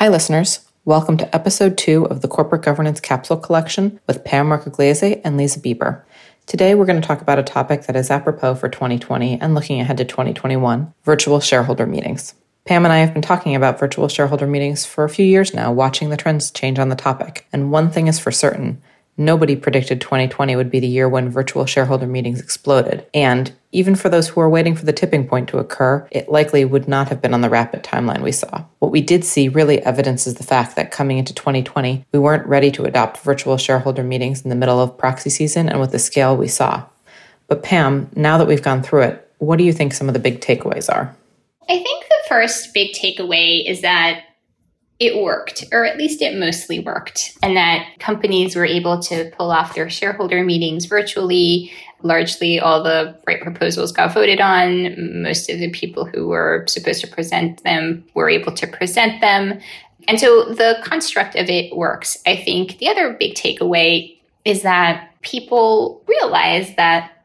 Hi, listeners. Welcome to episode two of the Corporate Governance Capsule Collection with Pam Marcogliese and Leza Bieber. Today, we're going to talk about a topic that is apropos for 2020 and looking ahead to 2021 virtual shareholder meetings. Pam and I have been talking about virtual shareholder meetings for a few years now, watching the trends change on the topic. And one thing is for certain Nobody predicted 2020 would be the year when virtual shareholder meetings exploded. And even for those who were waiting for the tipping point to occur, it likely would not have been on the rapid timeline we saw. What we did see really evidences the fact that coming into 2020, we weren't ready to adopt virtual shareholder meetings in the middle of proxy season and with the scale we saw. But Pam, now that we've gone through it, what do you think some of the big takeaways are? I think the first big takeaway is that it worked, or at least it mostly worked, and that companies were able to pull off their shareholder meetings virtually. Largely, all the right proposals got voted on. Most of the people who were supposed to present them were able to present them. And so the construct of it works. I think the other big takeaway is that people realize that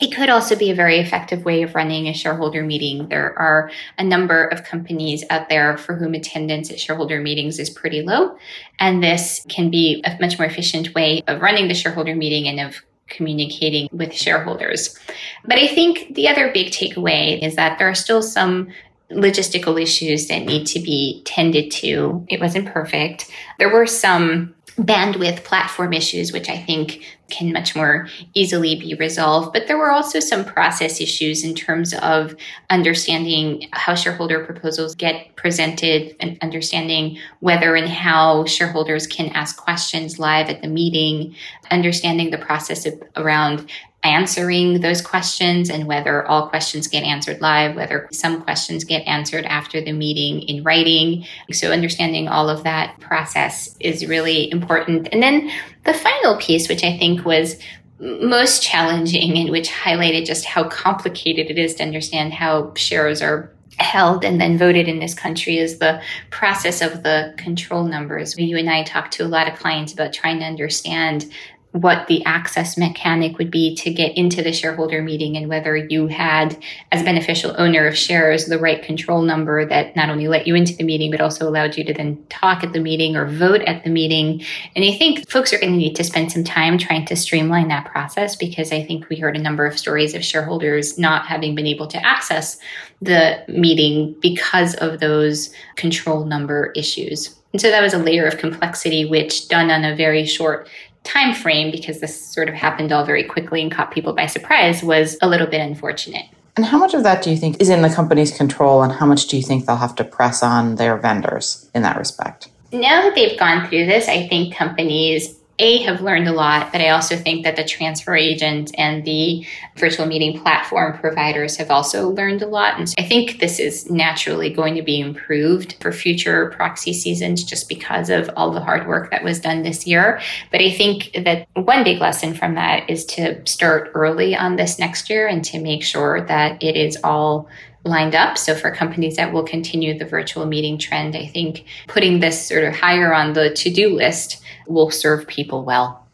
it could also be a very effective way of running a shareholder meeting. There are a number of companies out there for whom attendance at shareholder meetings is pretty low. And this can be a much more efficient way of running the shareholder meeting and of communicating with shareholders. But I think the other big takeaway is that there are still some logistical issues that need to be tended to. It wasn't perfect. There were some bandwidth platform issues, which I think can much more easily be resolved. But there were also some process issues in terms of understanding how shareholder proposals get presented and understanding whether and how shareholders can ask questions live at the meeting, understanding the process of, around answering those questions and whether all questions get answered live, whether some questions get answered after the meeting in writing. So, understanding all of that process is really important. And then the final piece, which I think was most challenging and which highlighted just how complicated it is to understand how shares are held and then voted in this country is the process of the control numbers. You and I talked to a lot of clients about trying to understand what the access mechanic would be to get into the shareholder meeting and whether you had, as beneficial owner of shares, the right control number that not only let you into the meeting, but also allowed you to then talk at the meeting or vote at the meeting. And I think folks are going to need to spend some time trying to streamline that process because I think we heard a number of stories of shareholders not having been able to access the meeting because of those control number issues. And so that was a layer of complexity, which done on a very short time frame, because this sort of happened all very quickly and caught people by surprise, was a little bit unfortunate. And how much of that do you think is in the company's control, and how much do you think they'll have to press on their vendors in that respect? Now that they've gone through this, I think companies a, have learned a lot, but I also think that the transfer agent and the virtual meeting platform providers have also learned a lot. And so I think this is naturally going to be improved for future proxy seasons just because of all the hard work that was done this year. But I think that one big lesson from that is to start early on this next year and to make sure that it is all lined up. So for companies that will continue the virtual meeting trend, I think putting this sort of higher on the to-do list will serve people well.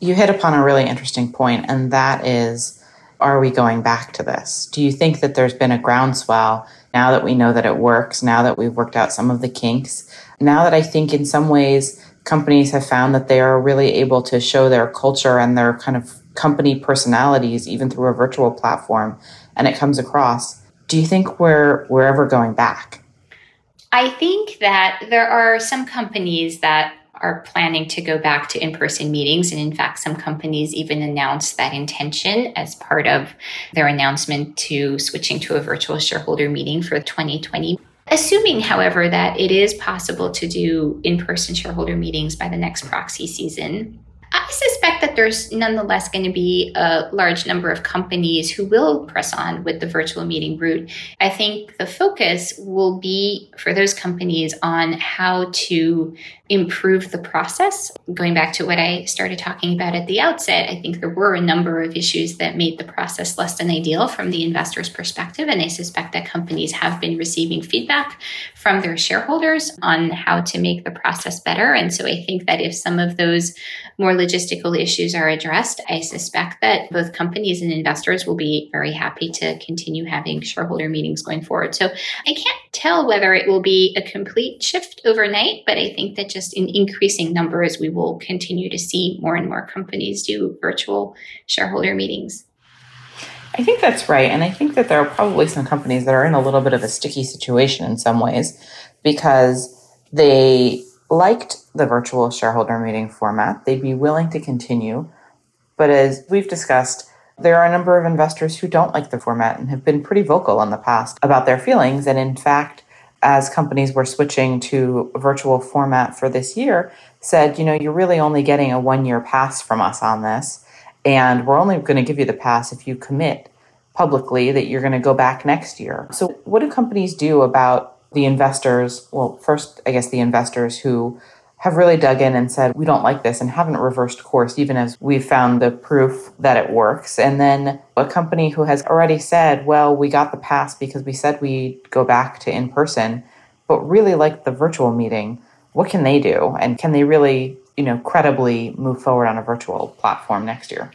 You hit upon a really interesting point, and that is are we going back to this? Do you think that there's been a groundswell now that we know that it works, now that we've worked out some of the kinks, now that I think in some ways companies have found that they are really able to show their culture and their kind of company personalities even through a virtual platform and it comes across? Do you think we're, we're ever going back? I think that there are some companies that are planning to go back to in person meetings. And in fact, some companies even announced that intention as part of their announcement to switching to a virtual shareholder meeting for 2020. Assuming, however, that it is possible to do in person shareholder meetings by the next proxy season, I suspect that there's nonetheless going to be a large number of companies who will press on with the virtual meeting route. I think the focus will be for those companies on how to improve the process. Going back to what I started talking about at the outset, I think there were a number of issues that made the process less than ideal from the investor's perspective. And I suspect that companies have been receiving feedback from their shareholders on how to make the process better. And so I think that if some of those more logistical issues are addressed, I suspect that both companies and investors will be very happy to continue having shareholder meetings going forward. So I can't tell whether it will be a complete shift overnight, but I think that just in increasing numbers, we will continue to see more and more companies do virtual shareholder meetings. I think that's right. And I think that there are probably some companies that are in a little bit of a sticky situation in some ways because they liked the virtual shareholder meeting format. They'd be willing to continue. But as we've discussed, there are a number of investors who don't like the format and have been pretty vocal in the past about their feelings. And in fact, as companies were switching to virtual format for this year, said, you know, you're really only getting a one year pass from us on this. And we're only going to give you the pass if you commit publicly that you're going to go back next year. So, what do companies do about the investors? Well, first, I guess the investors who have really dug in and said, we don't like this and haven't reversed course, even as we've found the proof that it works. And then a company who has already said, well, we got the pass because we said we'd go back to in person, but really like the virtual meeting. What can they do? And can they really, you know, credibly move forward on a virtual platform next year?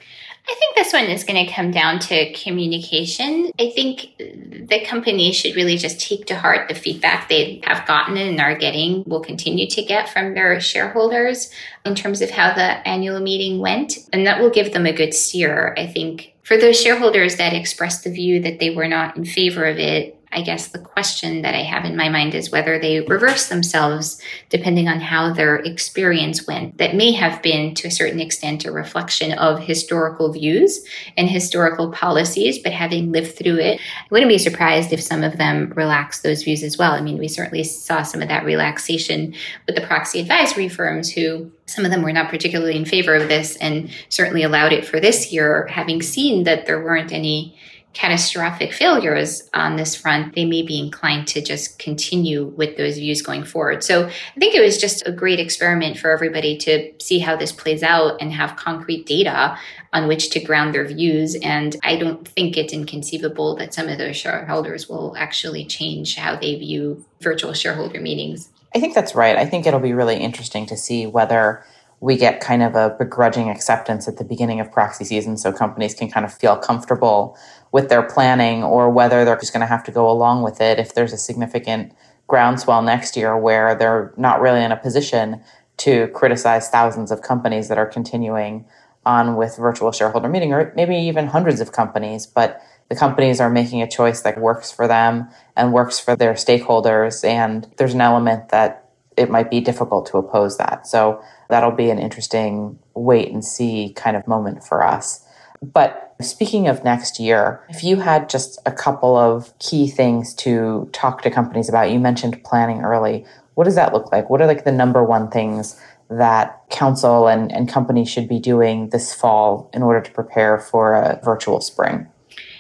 I think this one is going to come down to communication. I think the company should really just take to heart the feedback they have gotten and are getting, will continue to get from their shareholders in terms of how the annual meeting went. And that will give them a good steer. I think for those shareholders that expressed the view that they were not in favor of it, I guess the question that I have in my mind is whether they reverse themselves depending on how their experience went. That may have been, to a certain extent, a reflection of historical views and historical policies, but having lived through it, I wouldn't be surprised if some of them relax those views as well. I mean, we certainly saw some of that relaxation with the proxy advisory firms who some of them were not particularly in favor of this and certainly allowed it for this year, having seen that there weren't any catastrophic failures on this front, they may be inclined to just continue with those views going forward. So I think it was just a great experiment for everybody to see how this plays out and have concrete data on which to ground their views. And I don't think it's inconceivable that some of those shareholders will actually change how they view virtual shareholder meetings. I think that's right. I think it'll be really interesting to see whether we get kind of a begrudging acceptance at the beginning of proxy season so companies can kind of feel comfortable with their planning or whether they're just going to have to go along with it. If there's a significant groundswell next year where they're not really in a position to criticize thousands of companies that are continuing on with virtual shareholder meeting or maybe even hundreds of companies but the companies are making a choice that works for them and works for their stakeholders and there's an element that it might be difficult to oppose that so that'll be an interesting wait and see kind of moment for us but speaking of next year, if you had just a couple of key things to talk to companies about, you mentioned planning early. What does that look like? What are like the number one things that council and, and companies should be doing this fall in order to prepare for a virtual spring?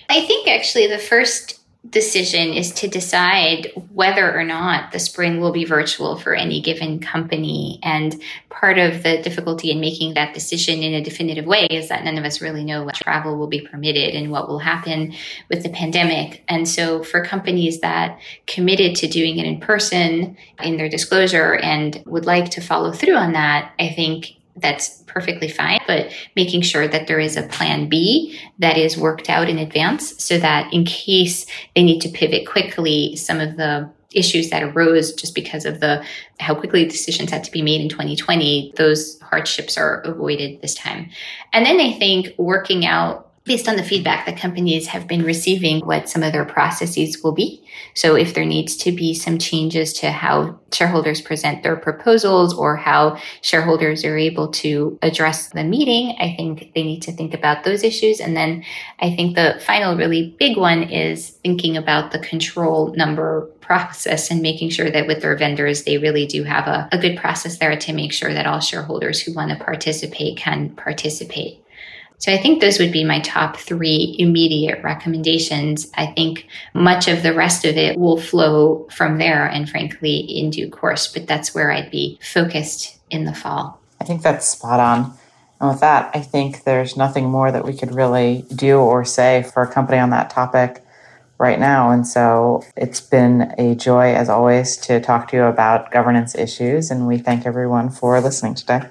I think actually the first decision is to decide whether or not the spring will be virtual for any given company. And part of the difficulty in making that decision in a definitive way is that none of us really know what travel will be permitted and what will happen with the pandemic. And so for companies that committed to doing it in person in their disclosure and would like to follow through on that, I think that's perfectly fine, but making sure that there is a plan B that is worked out in advance so that in case they need to pivot quickly, some of the issues that arose just because of the how quickly decisions had to be made in 2020 those hardships are avoided this time. And then i think working out based on the feedback that companies have been receiving, what some of their processes will be. So if there needs to be some changes to how shareholders present their proposals or how shareholders are able to address the meeting, I think they need to think about those issues. And then I think the final really big one is thinking about the control number process and making sure that with their vendors, they really do have a, a good process there to make sure that all shareholders who want to participate can participate. So I think those would be my top three immediate recommendations. I think much of the rest of it will flow from there and frankly in due course, but that's where I'd be focused in the fall. I think that's spot on. And with that, I think there's nothing more that we could really do or say for a company on that topic right now. And so it's been a joy, as always, to talk to you about governance issues. And we thank everyone for listening today.